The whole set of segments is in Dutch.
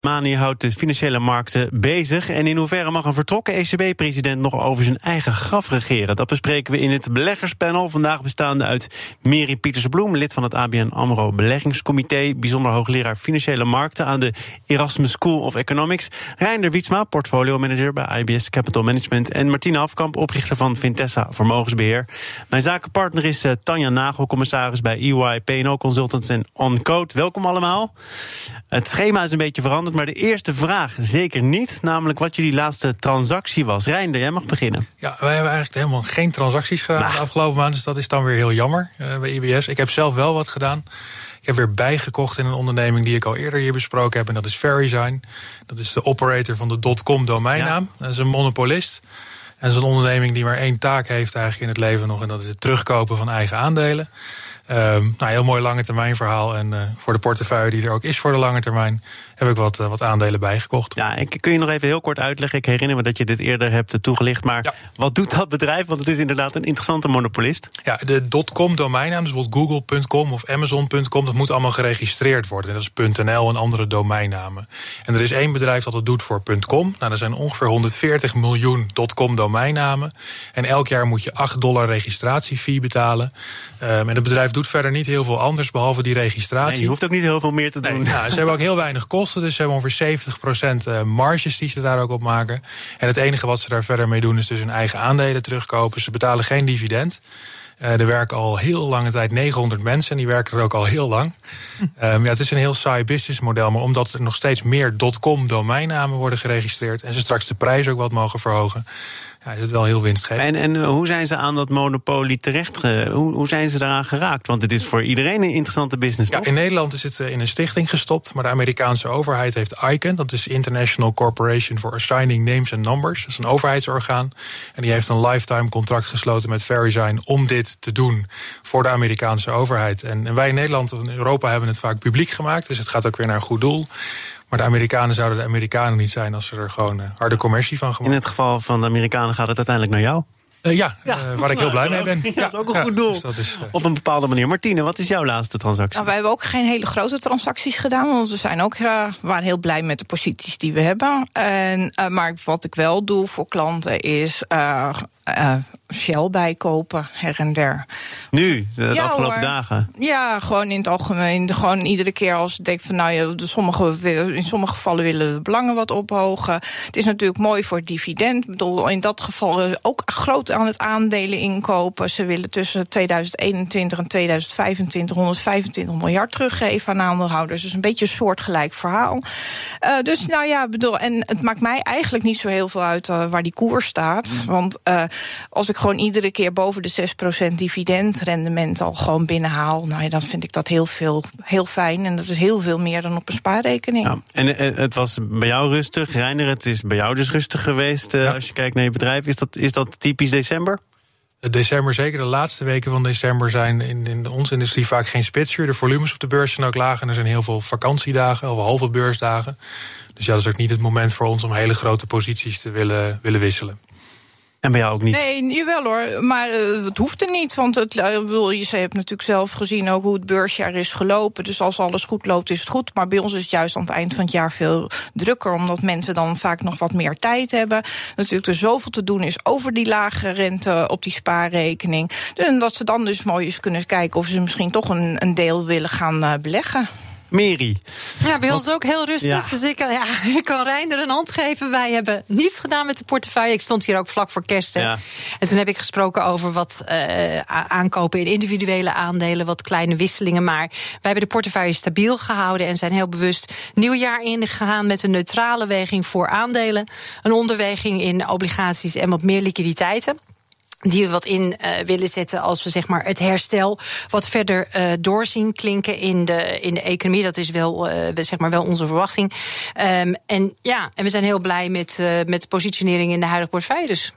Mani houdt de financiële markten bezig. En in hoeverre mag een vertrokken ECB-president nog over zijn eigen graf regeren? Dat bespreken we in het beleggerspanel. Vandaag bestaande uit Meri Pietersbloem, lid van het ABN AMRO Beleggingscomité. Bijzonder hoogleraar financiële markten aan de Erasmus School of Economics. Reinder Wietsma, portfolio manager bij IBS Capital Management. En Martine Afkamp, oprichter van Vintessa Vermogensbeheer. Mijn zakenpartner is uh, Tanja Nagel, commissaris bij EY, PNO Consultants en OnCode. Welkom allemaal. Het schema is een beetje veranderd maar de eerste vraag zeker niet. Namelijk wat jullie laatste transactie was. Reinder, jij mag beginnen. Ja, wij hebben eigenlijk helemaal geen transacties gedaan nou. de afgelopen maand. Dus dat is dan weer heel jammer uh, bij IBS. Ik heb zelf wel wat gedaan. Ik heb weer bijgekocht in een onderneming die ik al eerder hier besproken heb. En dat is Verizon. Dat is de operator van de .com domeinnaam. Dat is een monopolist. En dat is een onderneming die maar één taak heeft eigenlijk in het leven nog. En dat is het terugkopen van eigen aandelen. Um, nou, heel mooi lange termijn verhaal. En uh, voor de portefeuille die er ook is voor de lange termijn, heb ik wat, uh, wat aandelen bijgekocht. Ja, ik kun je nog even heel kort uitleggen. Ik herinner me dat je dit eerder hebt toegelicht. Maar ja. wat doet dat bedrijf? Want het is inderdaad een interessante monopolist. Ja, de .com domeinnaam, dus bijvoorbeeld google.com of amazon.com, dat moet allemaal geregistreerd worden. Dat is .nl en andere domeinnamen. En er is één bedrijf dat het doet voor .com. Nou, er zijn ongeveer 140 miljoen .com domeinnamen. En elk jaar moet je 8 dollar registratiefee betalen. Um, en het bedrijf doet verder niet heel veel anders behalve die registratie. Nee, je hoeft ook niet heel veel meer te doen. Nee, nou, ze hebben ook heel weinig kosten, dus ze hebben ongeveer 70% marges die ze daar ook op maken. En het enige wat ze daar verder mee doen is dus hun eigen aandelen terugkopen. Ze betalen geen dividend. Uh, er werken al heel lange tijd 900 mensen en die werken er ook al heel lang. Um, ja, het is een heel saai businessmodel, maar omdat er nog steeds meer .com domeinnamen worden geregistreerd en ze straks de prijs ook wat mogen verhogen, ja, is het wel heel winstgevend. En, en hoe zijn ze aan dat monopolie terecht? Hoe, hoe zijn ze daaraan geraakt? Want het is voor iedereen een interessante business. Ja, toch? in Nederland is het in een stichting gestopt, maar de Amerikaanse overheid heeft ICANN, dat is International Corporation for Assigning Names and Numbers. Dat is een overheidsorgaan. En die heeft een lifetime contract gesloten met Verizon om dit te doen voor de Amerikaanse overheid. En, en wij in Nederland en Europa hebben het vaak publiek gemaakt, dus het gaat ook weer naar een goed doel. Maar de Amerikanen zouden de Amerikanen niet zijn als ze er gewoon uh, harde commercie van gemaakt. In het geval van de Amerikanen gaat het uiteindelijk naar jou. Uh, ja, ja. Uh, waar ik heel blij mee ben. Ja, dat is ook een goed doel. Dus dat is, Op een bepaalde manier. Martine, wat is jouw laatste transactie? Nou, wij hebben ook geen hele grote transacties gedaan. Want we zijn ook waren heel blij met de posities die we hebben. En, maar wat ik wel doe voor klanten is uh, Shell bijkopen, her en der. Nu, de ja, afgelopen hoor. dagen? Ja, gewoon in het algemeen. Gewoon iedere keer als ik denk van nou ja, sommige, in sommige gevallen willen de belangen wat ophogen. Het is natuurlijk mooi voor het dividend. Ik bedoel, in dat geval ook groot aan het aandelen inkopen. Ze willen tussen 2021 en 2025 125 miljard teruggeven aan aandeelhouders. Dus een beetje een soortgelijk verhaal. Uh, dus nou ja, bedoel, en het maakt mij eigenlijk niet zo heel veel uit uh, waar die koers staat. Want uh, als ik gewoon iedere keer boven de 6% dividendrendement al gewoon binnenhaal, nou ja, dan vind ik dat heel veel, heel fijn. En dat is heel veel meer dan op een spaarrekening. Ja, en eh, het was bij jou rustig, Reiner, het is bij jou dus rustig geweest uh, ja. als je kijkt naar je bedrijf. Is dat, is dat typisch december? December, zeker de laatste weken van december, zijn in, in onze industrie vaak geen spitsuur. De volumes op de beurs zijn ook laag en er zijn heel veel vakantiedagen of halve beursdagen. Dus ja, dat is ook niet het moment voor ons om hele grote posities te willen, willen wisselen. En bij jou ook niet? Nee, jawel hoor. Maar uh, het hoeft er niet. Want het, uh, bedoel, je hebt natuurlijk zelf gezien ook hoe het beursjaar is gelopen. Dus als alles goed loopt, is het goed. Maar bij ons is het juist aan het eind van het jaar veel drukker. Omdat mensen dan vaak nog wat meer tijd hebben. Natuurlijk er zoveel te doen is over die lage rente op die spaarrekening. En dat ze dan dus mooi eens kunnen kijken of ze misschien toch een, een deel willen gaan uh, beleggen. Meri. Ja, bij ons ook heel rustig. Ja. Dus ik, ja, ik kan Reinder een hand geven. Wij hebben niets gedaan met de portefeuille. Ik stond hier ook vlak voor kerst. Ja. En toen heb ik gesproken over wat uh, aankopen in individuele aandelen, wat kleine wisselingen. Maar wij hebben de portefeuille stabiel gehouden en zijn heel bewust nieuwjaar ingegaan met een neutrale weging voor aandelen. Een onderweging in obligaties en wat meer liquiditeiten die we wat in uh, willen zetten als we zeg maar het herstel wat verder uh, doorzien klinken in de, in de economie. Dat is wel, uh, zeg maar wel onze verwachting. Um, en ja, en we zijn heel blij met, met de positionering in de huidige portefeuille. Dus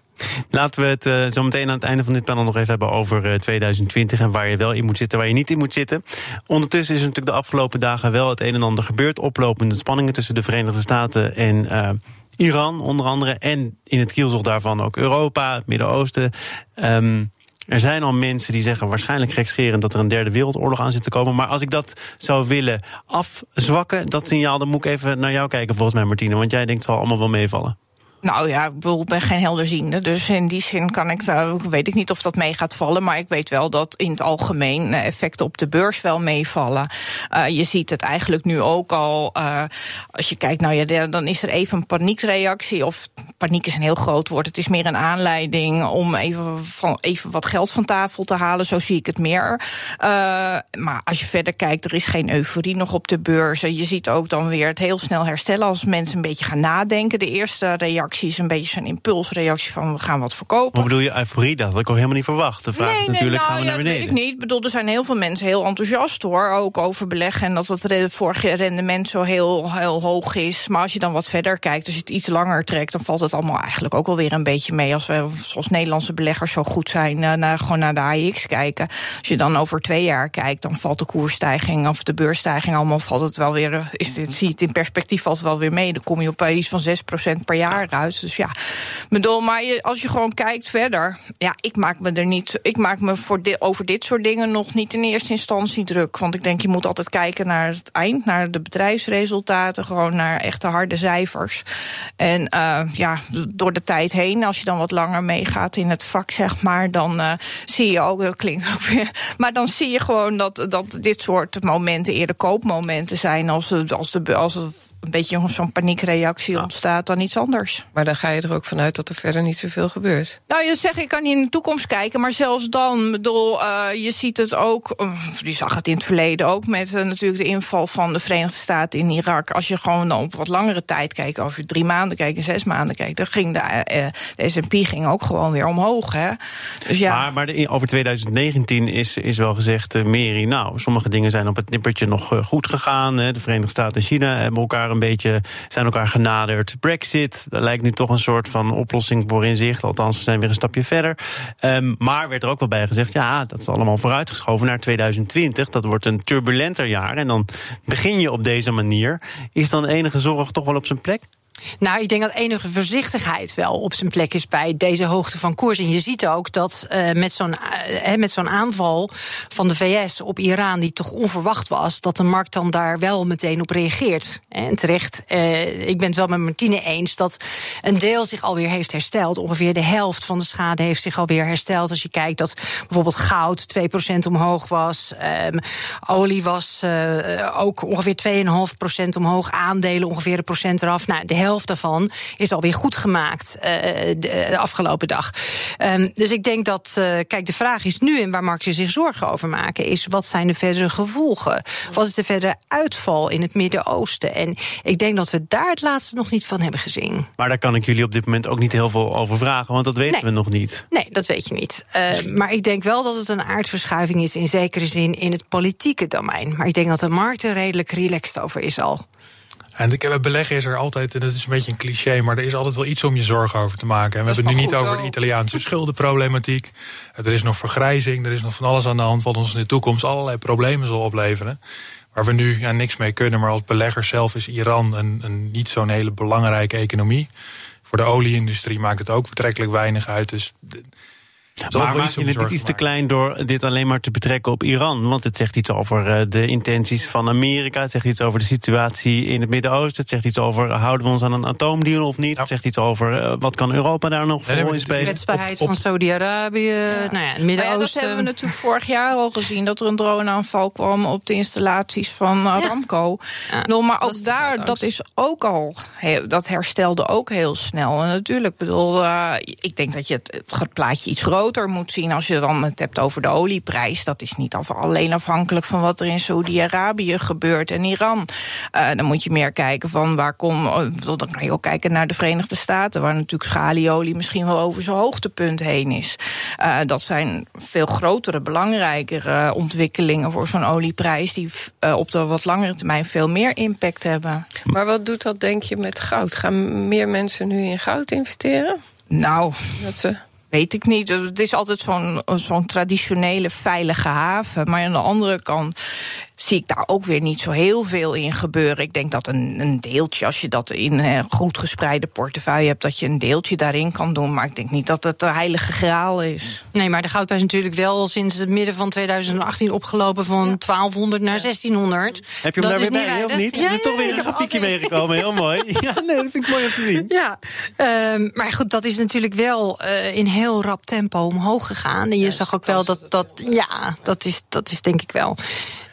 Laten we het uh, zo meteen aan het einde van dit panel nog even hebben over uh, 2020 en waar je wel in moet zitten, waar je niet in moet zitten. Ondertussen is er natuurlijk de afgelopen dagen wel het een en ander gebeurd. Oplopende spanningen tussen de Verenigde Staten en Iran, onder andere. En in het kielzog daarvan ook Europa, het Midden-Oosten. Um, er zijn al mensen die zeggen waarschijnlijk gekscherend dat er een derde wereldoorlog aan zit te komen. Maar als ik dat zou willen afzwakken, dat signaal, dan moet ik even naar jou kijken, volgens mij, Martine. Want jij denkt het zal allemaal wel meevallen. Nou ja, ik ben geen helderziende. Dus in die zin kan ik, weet ik niet of dat mee gaat vallen. Maar ik weet wel dat in het algemeen eh, effecten op de beurs wel meevallen. Uh, je ziet het eigenlijk nu ook al. Uh, als je kijkt, nou ja, dan is er even een paniekreactie. Of paniek is een heel groot woord. Het is meer een aanleiding om even, van, even wat geld van tafel te halen. Zo zie ik het meer. maar als je verder kijkt, er is geen euforie nog op de beurzen. Je ziet ook dan weer het heel snel herstellen als mensen een beetje gaan nadenken. De eerste reactie is een beetje zo'n impulsreactie van we gaan wat verkopen. Wat bedoel je euforie? Dat had ik ook helemaal niet verwacht. De vraag nee, is natuurlijk, nou, gaan we naar beneden? weet ik niet. Bedoel, er zijn heel veel mensen heel enthousiast hoor, ook over beleggen en dat het vorige rendement zo heel, heel hoog is. Maar als je dan wat verder kijkt, als je het iets langer trekt, dan valt het allemaal eigenlijk ook wel weer een beetje mee. Als we zoals Nederlandse beleggers zo goed zijn, uh, naar, gewoon naar de AIX kijken. Als je dan over twee jaar kijkt, dan valt de koersstijging of de beursstijging allemaal valt het wel weer. Eh, is dit, zie je het in perspectief valt het wel weer mee. Dan kom je op iets van 6% per jaar uit. Dus ja, bedoel, maar je, als je gewoon kijkt verder. Ja, ik maak me er niet. Ik maak me voor dit, over dit soort dingen nog niet in eerste instantie druk. Want ik denk, je moet altijd kijken naar het eind, naar de bedrijfsresultaten, gewoon naar echte harde cijfers. En uh, ja, door de tijd heen, als je dan wat langer meegaat in het vak, zeg maar, dan uh, zie je ook, dat klinkt ook weer. Maar dan zie je gewoon dat, dat dit soort momenten eerder koopmomenten zijn als, als, de, als een beetje zo'n paniekreactie ontstaat dan iets anders. Maar dan ga je er ook vanuit dat er verder niet zoveel gebeurt. Nou, je zegt, ik kan niet in de toekomst kijken, maar zelfs dan, bedoel, uh, je ziet het ook, uh, je zag het in het verleden ook met uh, natuurlijk de inval van de Verenigde Staten in Irak. Als je gewoon dan op wat langere tijd kijkt, als je drie maanden kijkt en zes maanden kijkt, dan ging de, de S&P ging ook gewoon weer omhoog. Hè? Dus ja. Maar, maar de, over 2019 is, is wel gezegd, uh, Meri, nou, sommige dingen zijn op het nippertje nog goed gegaan. Hè. De Verenigde Staten en China hebben elkaar een beetje, zijn elkaar genaderd. Brexit, dat lijkt nu toch een soort van oplossing voor in zicht. Althans, we zijn weer een stapje verder. Um, maar werd er ook wel bij gezegd, ja, dat is allemaal vooruitgeschoven naar 2020. Dat wordt een turbulenter jaar. En dan begin je op deze manier. Is dan enige zorg toch wel op zijn plek? Nou, ik denk dat enige voorzichtigheid wel op zijn plek is bij deze hoogte van koers. En je ziet ook dat uh, met zo'n uh, met zo'n aanval van de VS op Iran, die toch onverwacht was, dat de markt dan daar wel meteen op reageert. En terecht, uh, ik ben het wel met Martine eens dat een deel zich alweer heeft hersteld. Ongeveer de helft van de schade heeft zich alweer hersteld. Als je kijkt dat bijvoorbeeld goud 2% omhoog was, um, olie was ook ongeveer 2,5% omhoog, aandelen ongeveer een procent eraf. Nou, de helft daarvan is alweer goed gemaakt uh, de, de, afgelopen dag. Um, dus ik denk dat, uh, kijk, de vraag is nu en waar markten zich zorgen over maken, is wat zijn de verdere gevolgen? Wat is de verdere uitval in het Midden-Oosten? En ik denk dat we daar het laatste nog niet van hebben gezien. Maar daar kan ik jullie op dit moment ook niet heel veel over vragen, want dat weten nee. we nog niet. Nee, dat weet je niet. Uh, maar ik denk wel dat het een aardverschuiving is in zekere zin in het politieke domein. Maar ik denk dat de markt er redelijk relaxed over is al. En beleggen is er altijd, en dat is een beetje een cliché, maar er is altijd wel iets om je zorgen over te maken. En we hebben het nu niet over de Italiaanse schuldenproblematiek. Er is nog vergrijzing, er is nog van alles aan de hand wat ons in de toekomst allerlei problemen zal opleveren. Waar we nu ja, niks mee kunnen, maar als belegger zelf is Iran een, een niet zo'n hele belangrijke economie. Voor de olieindustrie maakt het ook betrekkelijk weinig uit. Dus maar maak je het iets te klein door dit alleen maar te betrekken op Iran? Want het zegt iets over eh, de intenties van Amerika. Het zegt iets over de situatie in het Midden-Oosten. Het zegt iets over houden we ons aan een atoomdeal of niet. Het zegt iets over uh, wat kan Europa daar nog voor in spelen. De kwetsbaarheid van Saudi-Arabië, ja. nou ja, het Midden-Oosten. dat hebben we natuurlijk vorig jaar al gezien. Dat er een droneaanval kwam op de installaties van Aramco. Ja. Maar ook daar, dat is ook al, dat herstelde ook heel snel. En natuurlijk, bedoel, uh, ik denk dat je het, het plaatje iets groter groter moet zien als je dan het hebt over de olieprijs. Dat is niet alleen afhankelijk van wat er in Saudi-Arabië gebeurt en Iran. Uh, dan moet je meer kijken van waar kom. Oh, dan kan je ook kijken naar de Verenigde Staten, waar natuurlijk schalieolie misschien wel over zijn hoogtepunt heen is. Uh, dat zijn veel grotere, belangrijkere ontwikkelingen voor zo'n olieprijs, die uh, op de wat langere termijn veel meer impact hebben. Maar wat doet dat, denk je, met goud? Gaan meer mensen nu in goud investeren? Nou, dat ze Weet ik niet. Het is altijd zo'n traditionele veilige haven. Maar aan de andere kant zie ik daar ook weer niet zo heel veel in gebeuren. Ik denk dat een, een deeltje, als je dat in een goed gespreide portefeuille hebt, dat je een deeltje daarin kan doen. Maar ik denk niet dat het de heilige graal is. Nee, maar de goudprijs is natuurlijk wel sinds het midden van 2018 opgelopen van 1200 naar 1600. Heb je hem daar weer bij, of niet? Ja, er is toch weer een grafiekje meegekomen. Heel mooi. Ja, nee, dat vind ik mooi om te zien. Ja, um, maar goed, dat is natuurlijk wel uh, in heel rap tempo omhoog gegaan. En je zag ook wel dat dat, ja, dat is, dat is denk ik wel.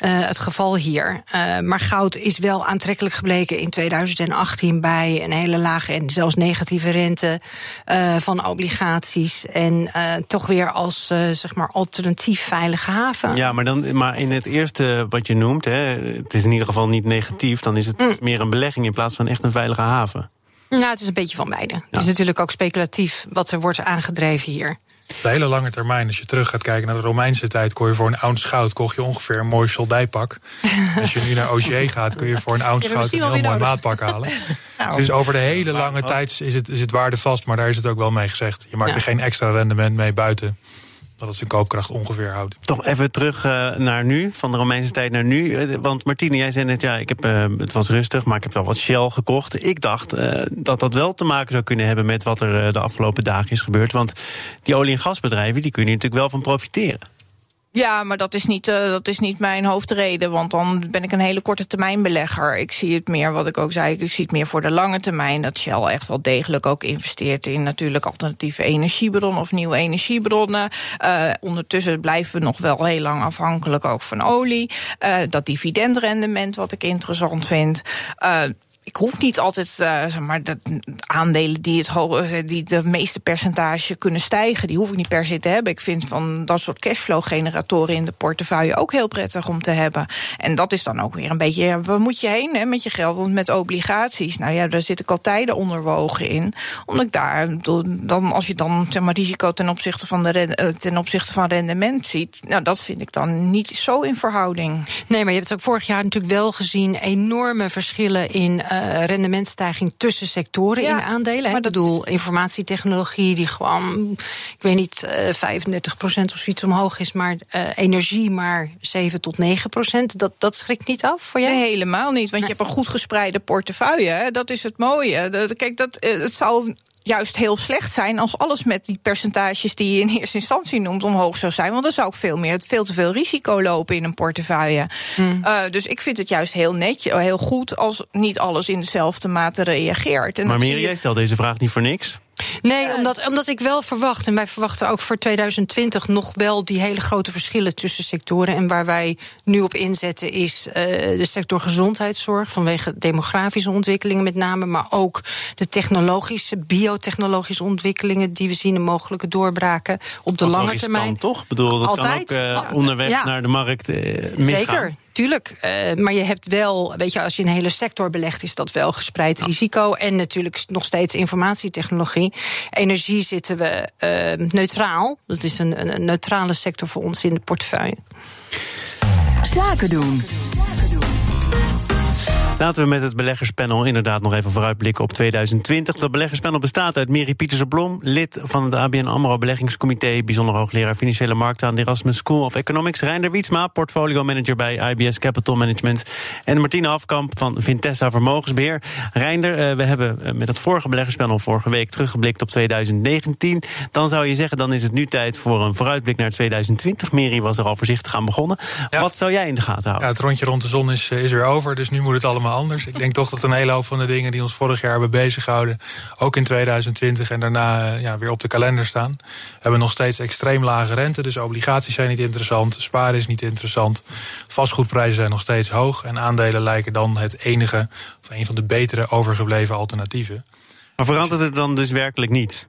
Uh, het geval hier. Uh, maar goud is wel aantrekkelijk gebleken in 2018 bij een hele lage en zelfs negatieve rente uh, van obligaties. En toch weer als zeg maar alternatief veilige haven. Ja, maar, dan, maar in het eerste wat je noemt, hè, het is in ieder geval niet negatief, dan is het mm. meer een belegging in plaats van echt een veilige haven. Nou, het is een beetje van beide. Ja. Het is natuurlijk ook speculatief wat er wordt aangedreven hier. Op de hele lange termijn, als je terug gaat kijken naar de Romeinse tijd, kon je voor een ounce goud kocht je ongeveer een mooi soldijpak. als je nu naar OGE gaat, kun je voor een ounce goud een heel mooi maatpak halen. nou, dus over de hele lange tijd is het, is het waardevast, maar daar is het ook wel mee gezegd. Je maakt er geen extra rendement mee buiten dat het zijn koopkracht ongeveer houdt. Toch even terug uh, naar nu, van de Romeinse tijd naar nu. Uh, want Martine, jij zei net, ja, ik heb, uh, het was rustig, maar ik heb wel wat Shell gekocht. Ik dacht dat dat wel te maken zou kunnen hebben met wat er de afgelopen dagen is gebeurd. Want die olie- en gasbedrijven, die kunnen natuurlijk wel van profiteren. Ja, maar dat is, niet, uh, dat is niet mijn hoofdreden. Want dan ben ik een hele korte termijn belegger. Ik zie het meer, wat ik ook zei, ik zie het meer voor de lange termijn. Dat Shell echt wel degelijk ook investeert in natuurlijk alternatieve energiebronnen of nieuwe energiebronnen. Uh, ondertussen blijven we nog wel heel lang afhankelijk ook van olie. Uh, dat dividendrendement, wat ik interessant vind ik hoef niet altijd uh, zeg maar, de aandelen die het hoge, die de meeste percentage kunnen stijgen, die hoef ik niet per se te hebben. Ik vind van dat soort cashflow-generatoren in de portefeuille ook heel prettig om te hebben. En dat is dan ook weer een beetje, waar moet je heen hè, met je geld? Want met obligaties, nou ja, daar zit ik al tijden onderwogen in. Omdat ik daar, dan, als je dan zeg maar, risico ten opzichte van, de, eh, ten opzichte van rendement ziet, nou, dat vind ik dan niet zo in verhouding. Nee, maar je hebt ook vorig jaar natuurlijk wel gezien enorme verschillen in. Rendementstijging tussen sectoren in aandelen. Maar ik bedoel, informatietechnologie die gewoon, ik weet niet, uh, eh, 35% of zoiets omhoog is, maar uh, energie maar 7 tot 9%. Dat, dat schrikt niet af voor jij? Nee, helemaal niet. Want je hebt een goed gespreide portefeuille. Hè? Dat is het mooie. Dat, kijk, dat, het zou juist heel slecht zijn als alles met die percentages die je in eerste instantie noemt omhoog zou zijn. Want dan zou ik veel meer, veel te veel risico lopen in een portefeuille. Hmm. Uh, dus ik vind het juist heel netjes, heel goed als niet alles in dezelfde mate reageert. En maar Miri, jij stelt deze vraag niet voor niks. Nee, omdat, omdat ik wel verwacht, en wij verwachten ook voor 2020 nog wel die hele grote verschillen tussen sectoren. En waar wij nu op inzetten is uh, de sector gezondheidszorg, vanwege demografische ontwikkelingen met name, maar ook de technologische, biotechnologische ontwikkelingen die we zien een mogelijke doorbraken op de lange termijn. toch? Ik bedoel, dat Altijd. kan ook uh, onderweg naar de markt uh, misgaan. Zeker tuurlijk. Uh, maar je hebt wel, weet je, als je een hele sector belegt, is dat wel gespreid risico. En natuurlijk nog steeds informatietechnologie. Energie zitten we uh, neutraal. Dat is een, een neutrale sector voor ons in de portefeuille. Zaken doen. Laten we met het beleggerspanel inderdaad nog even vooruitblikken op 2020. Dat beleggerspanel bestaat uit Mary Pieterse-Blom, lid van het ABN AMRO Beleggingscomité, bijzonder hoogleraar financiële markten aan de Erasmus School of Economics, Reinder Wietsma, portfolio manager bij IBS Capital Management en Martine Afkamp van Vintessa Vermogensbeheer. Reinder, eh, we hebben eh, met het vorige beleggerspanel vorige week teruggeblikt op 2019. Dan zou je zeggen, dan is het nu tijd voor een vooruitblik naar 2020. Mary was er al voorzichtig aan begonnen. Wat zou jij in de gaten houden? Ja, het rondje rond de zon is, eh, is weer over, dus nu moet het allemaal anders. Ik denk toch dat een hele hoop van de dingen die ons vorig jaar hebben bezighouden, ook in 2020 en daarna eh, ja, weer op de kalender staan. We hebben nog steeds extreem lage rente, dus obligaties zijn niet interessant, sparen is niet interessant. Vastgoedprijzen zijn nog steeds hoog en aandelen lijken dan het enige of een van de betere overgebleven alternatieven. Maar verandert het dan dus werkelijk niet?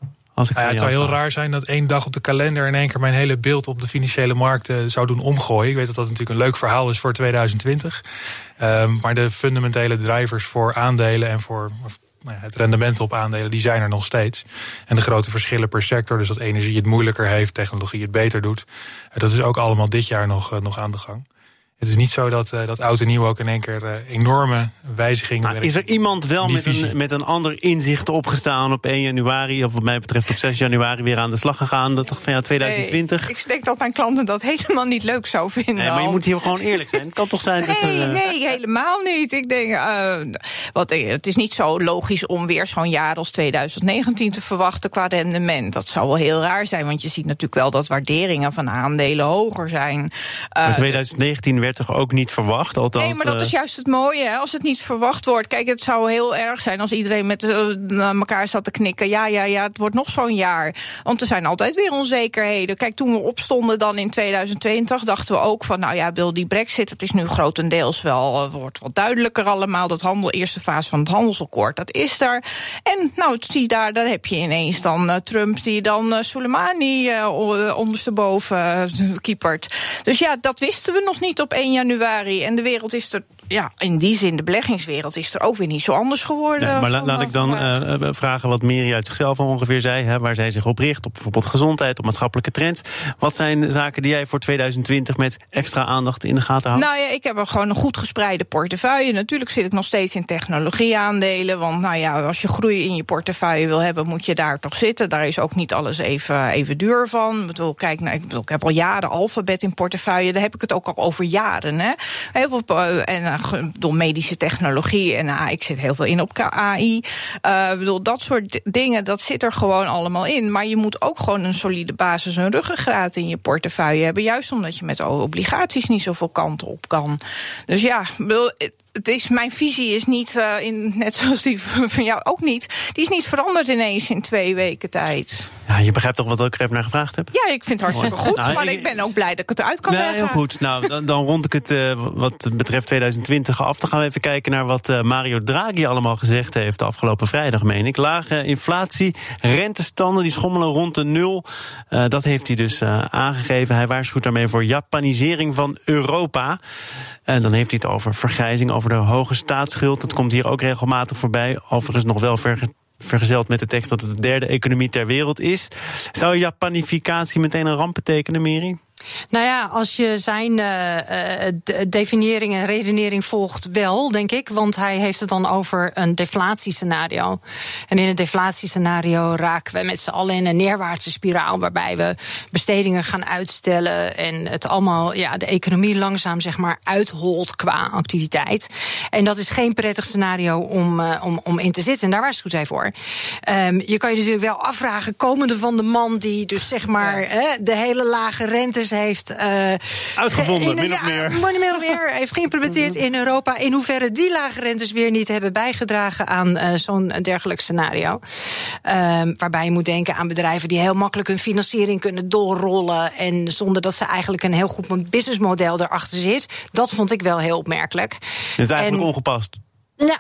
Ja, het zou heel raar zijn dat één dag op de kalender in één keer mijn hele beeld op de financiële markten zou doen omgooien. Ik weet dat dat natuurlijk een leuk verhaal is voor 2020. Um, maar de fundamentele drivers voor aandelen en voor nou ja, het rendement op aandelen, die zijn er nog steeds. En de grote verschillen per sector, dus dat energie het moeilijker heeft, technologie het beter doet, dat is ook allemaal dit jaar nog, eh, nog aan de gang. Het is niet zo dat, uh, dat oud en nieuw ook in één keer uh, enorme wijzigingen. Nou, is er iemand wel met een, met een ander inzicht opgestaan op 1 januari, of wat mij betreft op 6 januari weer aan de slag gegaan? Dat van ja, 2020? Nee, ik denk dat mijn klanten dat helemaal niet leuk zou vinden. Nee, maar je moet hier gewoon eerlijk zijn. Het kan toch zijn nee, dat er, uh... Nee, helemaal niet. Ik denk, wat, het is niet zo logisch om weer zo'n jaar als 2019 te verwachten qua rendement. Dat zou wel heel raar zijn, want je ziet natuurlijk wel dat waarderingen van aandelen hoger zijn. Maar 2019 werd toch ook niet verwacht? Althans, nee, maar dat is juist het mooie. Hè? Als het niet verwacht wordt. Kijk, het zou heel erg zijn als iedereen met uh, elkaar zat te knikken. Ja, ja, ja, het wordt nog zo'n jaar. Want er zijn altijd weer onzekerheden. Kijk, toen we opstonden dan in 2020, dachten we ook van, nou ja, wil die brexit, het is nu grotendeels wel, uh, wordt wat duidelijker allemaal. Dat handel, eerste fase van het handelsakkoord, dat is er. En nou, zie daar, daar heb je ineens dan uh, Trump die dan Soleimani ondersteboven kiepert. Dus ja, dat wisten we nog niet op 1 januari. En de wereld is er ja, in die zin, de beleggingswereld is er ook weer niet zo anders geworden. Nee, maar laat ik dan uh, vragen wat Miri uit zichzelf al ongeveer zei, hè, waar zij zich op richt, op bijvoorbeeld gezondheid, op maatschappelijke trends. Wat zijn zaken die jij voor 2020 met extra aandacht in de gaten houdt? Nou ja, ik heb er gewoon een goed gespreide portefeuille. Natuurlijk zit ik nog steeds in technologieaandelen, want nou ja, als je groei in je portefeuille wil hebben, moet je daar toch zitten. Daar is ook niet alles even, even duur van. Ik bedoel, kijk, nou, ik, bedoel, ik heb al jaren alfabet in portefeuille, daar heb ik het ook al over jaren. Hè. Heel veel, en door medische technologie. En uh, ik zit heel veel in op AI. Uh, bedoel, dat soort dingen, dat zit er gewoon allemaal in. Maar je moet ook gewoon een solide basis, een ruggengraat in je portefeuille hebben. Juist omdat je met obligaties niet zoveel kanten op kan. Dus ja, bedoel, het is, mijn visie is niet, uh, in, net zoals die van jou ook niet, die is niet veranderd ineens in twee weken tijd. Ja, je begrijpt toch wat ik er even naar gevraagd heb? Ja, ik vind het hartstikke goed, nou, maar ik, ben ook blij dat ik het uit kan nee, leggen. Heel goed, nou dan, dan rond ik het uh, wat betreft 2020 af. Dan gaan we even kijken naar wat uh, Mario Draghi allemaal gezegd heeft de afgelopen vrijdag, meen ik. Lage inflatie, rentestanden die schommelen rond de nul. dat heeft hij dus aangegeven. Hij waarschuwt daarmee voor Japanisering van Europa. En dan heeft hij het over vergrijzing, over de hoge staatsschuld. Dat komt hier ook regelmatig voorbij. Overigens nog wel vergezeld met de tekst dat het de derde economie ter wereld is. Zou Japanificatie meteen een ramp betekenen, Meri? Nou ja, als je zijn uh, definiëring en redenering volgt, wel, denk ik. Want hij heeft het dan over een deflatiescenario. En in een deflatiescenario raken we met z'n allen in een neerwaartse spiraal. Waarbij we bestedingen gaan uitstellen. En het allemaal, ja, de economie langzaam zeg maar uitholt qua activiteit. En dat is geen prettig scenario om, uh, om, om in te zitten. En daar waarschuwt hij voor. Um, je kan je natuurlijk wel afvragen, komende van de man die dus zeg maar ja. de hele lage rentes heeft. Uh, Uitgevonden, min of meer. Min of meer heeft geïmplementeerd in Europa. In hoeverre die lage rentes weer niet hebben bijgedragen aan uh, zo'n dergelijk scenario. Uh, waarbij je moet denken aan bedrijven die heel makkelijk hun financiering kunnen doorrollen. En zonder dat ze eigenlijk een heel goed businessmodel erachter zit. Dat vond ik wel heel opmerkelijk. Dat is eigenlijk en, ongepast. Nou,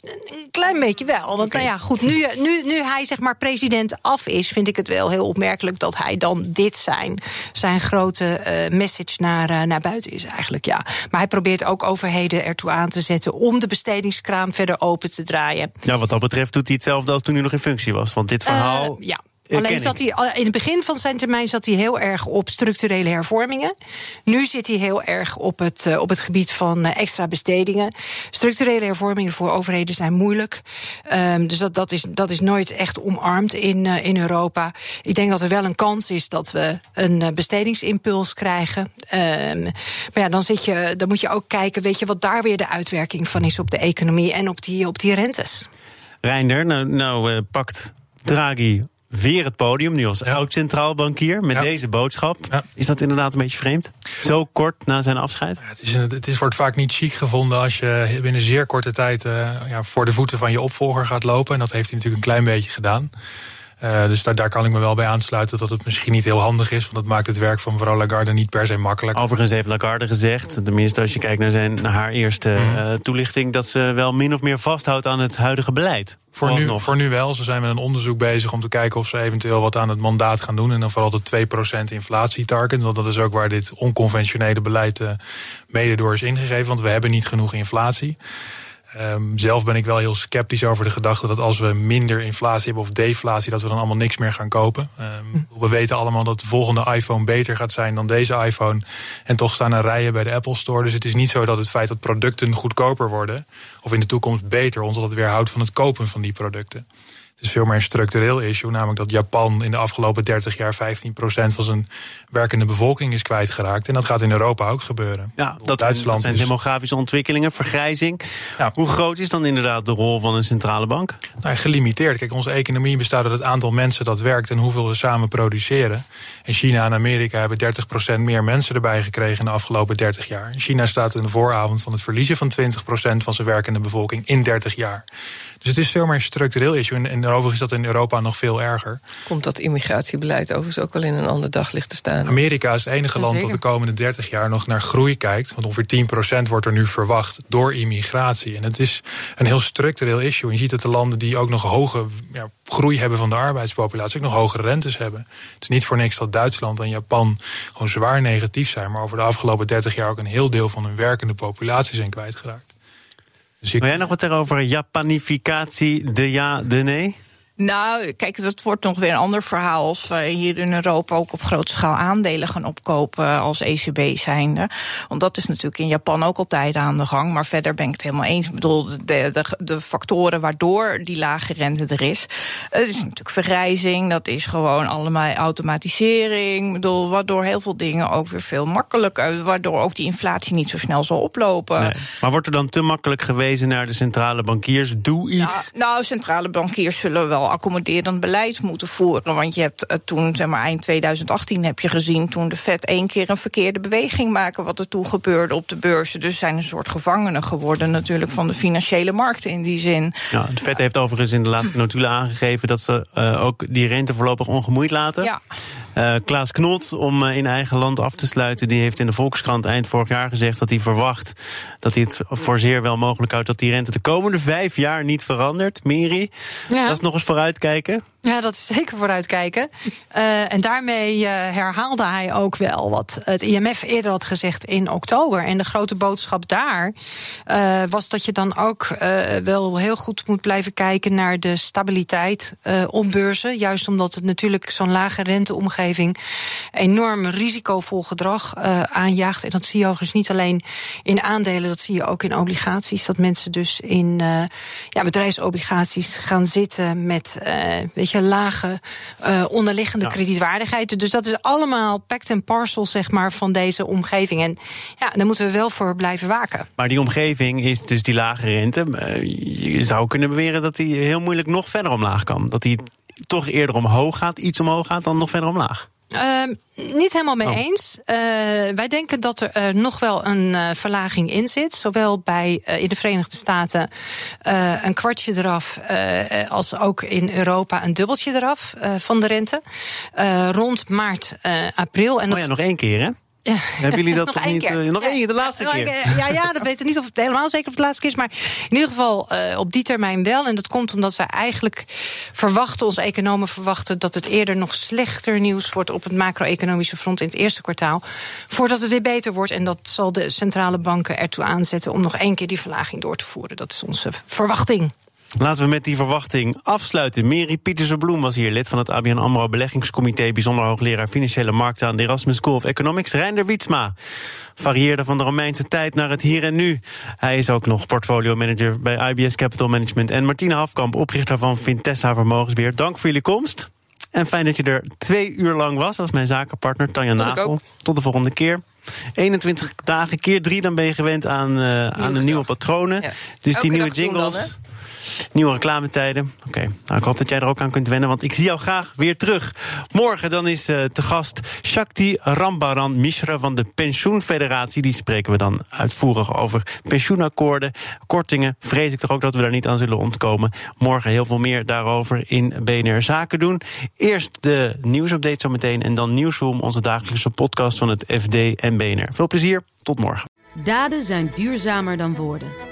een klein beetje wel. Want okay. nou ja, goed, nu, nu, nu hij zeg maar president af is, vind ik het wel heel opmerkelijk dat hij dan dit zijn, zijn grote uh, message naar, uh, naar buiten is eigenlijk. Ja. Maar hij probeert ook overheden ertoe aan te zetten om de bestedingskraam verder open te draaien. Ja, wat dat betreft doet hij hetzelfde als toen hij nog in functie was. Want dit verhaal. Uh, ja. Alleen zat hij in het begin van zijn termijn zat hij heel erg op structurele hervormingen. Nu zit hij heel erg op het, op het gebied van extra bestedingen. Structurele hervormingen voor overheden zijn moeilijk. Um, dus dat, dat, is, dat is nooit echt omarmd in, uh, in Europa. Ik denk dat er wel een kans is dat we een bestedingsimpuls krijgen. Um, maar ja, dan, zit je, dan moet je ook kijken, weet je, wat daar weer de uitwerking van is op de economie en op die, op die rentes. Reinder, nou, nou uh, pakt Draghi weer het podium, nu als ja. oud centraal bankier, met ja. deze boodschap. Ja. Is dat inderdaad een beetje vreemd? Zo kort na zijn afscheid? het, is, het is, wordt vaak niet chic gevonden als je binnen zeer korte tijd uh, voor de voeten van je opvolger gaat lopen. En dat heeft hij natuurlijk een klein beetje gedaan. Uh, dus daar, daar kan ik me wel bij aansluiten dat het misschien niet heel handig is. Want dat maakt het werk van mevrouw Lagarde niet per se makkelijk. Overigens heeft Lagarde gezegd, tenminste als je kijkt naar, zijn, naar haar eerste mm. uh, toelichting... dat ze wel min of meer vasthoudt aan het huidige beleid. Voor nu, voor nu wel. Ze zijn met een onderzoek bezig om te kijken of ze eventueel wat aan het mandaat gaan doen. En dan vooral de 2% inflatietarget. Want dat is ook waar dit onconventionele beleid uh, mede door is ingegeven. Want we hebben niet genoeg inflatie. Um, zelf ben ik wel heel sceptisch over de gedachte dat als we minder inflatie hebben of deflatie, dat we dan allemaal niks meer gaan kopen. Um, we weten allemaal dat de volgende iPhone beter gaat zijn dan deze iPhone. En toch staan er rijen bij de Apple Store. Dus het is niet zo dat het feit dat producten goedkoper worden, of in de toekomst beter, ons altijd weerhoudt van het kopen van die producten is veel meer een structureel issue. Namelijk dat Japan in de afgelopen 30 jaar 15% van zijn werkende bevolking is kwijtgeraakt. En dat gaat in Europa ook gebeuren. Ja, dat, Duitsland zijn, demografische ontwikkelingen, vergrijzing. Ja. Hoe groot is dan inderdaad de rol van een centrale bank? Nou, gelimiteerd. Kijk, onze economie bestaat uit het aantal mensen dat werkt en hoeveel we samen produceren. En China en Amerika hebben 30% meer mensen erbij gekregen in de afgelopen 30 jaar. China staat in de vooravond van het verliezen van 20% van zijn werkende bevolking in 30 jaar. Dus het is veel meer een structureel issue. En, en overigens is dat in Europa nog veel erger. Komt dat immigratiebeleid overigens ook wel in een ander daglicht te staan? Amerika is het enige land dat de komende 30 jaar nog naar groei kijkt. Want ongeveer 10% wordt er nu verwacht door immigratie. En het is een heel structureel issue. En je ziet dat de landen die ook nog hoge ja, groei hebben van de arbeidspopulatie... ook nog hogere rentes hebben. Het is niet voor niks dat Duitsland en Japan gewoon zwaar negatief zijn... maar over de afgelopen 30 jaar ook een heel deel van hun werkende populatie zijn kwijtgeraakt. Dus Wil jij nog wat over Japanificatie, de ja, de nee? Nou, kijk, dat wordt nog weer een ander verhaal als we hier in Europa ook op grote schaal aandelen gaan opkopen als ECB zijnde. Want dat is natuurlijk in Japan ook altijd aan de gang. Maar verder ben ik het helemaal eens. Ik bedoel, de, de, de factoren waardoor die lage rente er is. Het is natuurlijk vergrijzing, dat is gewoon allemaal automatisering. Ik bedoel, waardoor heel veel dingen ook weer veel makkelijker. Waardoor ook die inflatie niet zo snel zal oplopen. Nee. Maar wordt er dan te makkelijk gewezen naar de centrale bankiers? Doe iets. Nou, nou centrale bankiers zullen wel accommoderend beleid moeten voeren. Want je hebt uh, toen, zeg maar, eind 2018 heb je gezien... toen de Fed één keer een verkeerde beweging maakte... wat er toen gebeurde op de beurzen. Dus zijn een soort gevangenen geworden natuurlijk... van de financiële markten in die zin. Ja, de Fed heeft overigens in de laatste notulen aangegeven... dat ze uh, ook die rente voorlopig ongemoeid laten. Ja. Uh, Klaas Knot, om in eigen land af te sluiten... die heeft in de Volkskrant eind vorig jaar gezegd dat hij verwacht... dat hij het voor zeer wel mogelijk houdt... dat die rente de komende vijf jaar niet verandert. Miri, ja. dat is nog eens vooruitkijken. Ja, dat is zeker vooruitkijken. Uh, en daarmee uh, herhaalde hij ook wel wat het IMF eerder had gezegd in oktober. En de grote boodschap daar uh, was dat je dan ook wel heel goed moet blijven kijken naar de stabiliteit op beurzen. Juist omdat het natuurlijk zo'n lage renteomgeving enorm risicovol gedrag aanjaagt. En dat zie je overigens niet alleen in aandelen, dat zie je ook in obligaties. Dat mensen dus in ja, bedrijfsobligaties gaan zitten met weet je, lage uh, onderliggende kredietwaardigheid. Dus dat is allemaal pact en parcel zeg maar, van deze omgeving. En ja, daar moeten we wel voor blijven waken. Maar die omgeving is dus die lage rente. Eh, je zou kunnen beweren dat die heel moeilijk nog verder omlaag kan. Dat die toch eerder omhoog gaat, iets omhoog gaat, dan nog verder omlaag. Uh, niet helemaal mee oh. eens. Uh, wij denken dat er uh, nog wel een uh, verlaging in zit. Zowel bij in de Verenigde Staten een kwartje eraf, als ook in Europa een dubbeltje eraf van de rente. rond maart, april. En oh ja, nog één keer hè? Ja. Hebben jullie dat toch niet? Uh, nog één, de laatste keer. Ja, ja, dat weten niet of het helemaal zeker of het laatste keer is. Maar in ieder geval uh, op die termijn wel. En dat komt omdat wij eigenlijk verwachten, onze economen verwachten, dat het eerder nog slechter nieuws wordt op het macro-economische front in het eerste kwartaal. Voordat het weer beter wordt. En dat zal de centrale banken ertoe aanzetten om nog één keer die verlaging door te voeren. Dat is onze verwachting. Laten we met die verwachting afsluiten. Mary Pieterse-Bloem was hier lid van het ABN AMRO Beleggingscomité... bijzonder hoogleraar Financiële Markten aan de Erasmus School of Economics. Reinder Wietsma varieerde van de Romeinse tijd naar het hier en nu. Hij is ook nog portfolio manager bij IBS Capital Management. En Martine Hafkamp, oprichter van Vintessa Vermogensbeheer. Dank voor jullie komst. En fijn dat je er twee uur lang was als mijn zakenpartner Tanja Nagel. Tot de volgende keer. 21 dagen keer drie, dan ben je gewend aan, uh, aan de nieuwe patronen. Dus die nieuwe jingles. Nieuwe reclametijden. Oké, nou, ik hoop dat jij er ook aan kunt wennen, want ik zie jou graag weer terug. Morgen dan is uh, te gast Shakti Rambaran Mishra van de Pensioenfederatie. Die spreken we dan uitvoerig over pensioenakkoorden, kortingen. Vrees ik toch ook dat we daar niet aan zullen ontkomen. Morgen heel veel meer daarover in BNR Zaken doen. Eerst de nieuwsupdate zometeen en dan Nieuwsroom, onze dagelijkse podcast van het FD en BNR. Veel plezier, tot morgen. Daden zijn duurzamer dan woorden.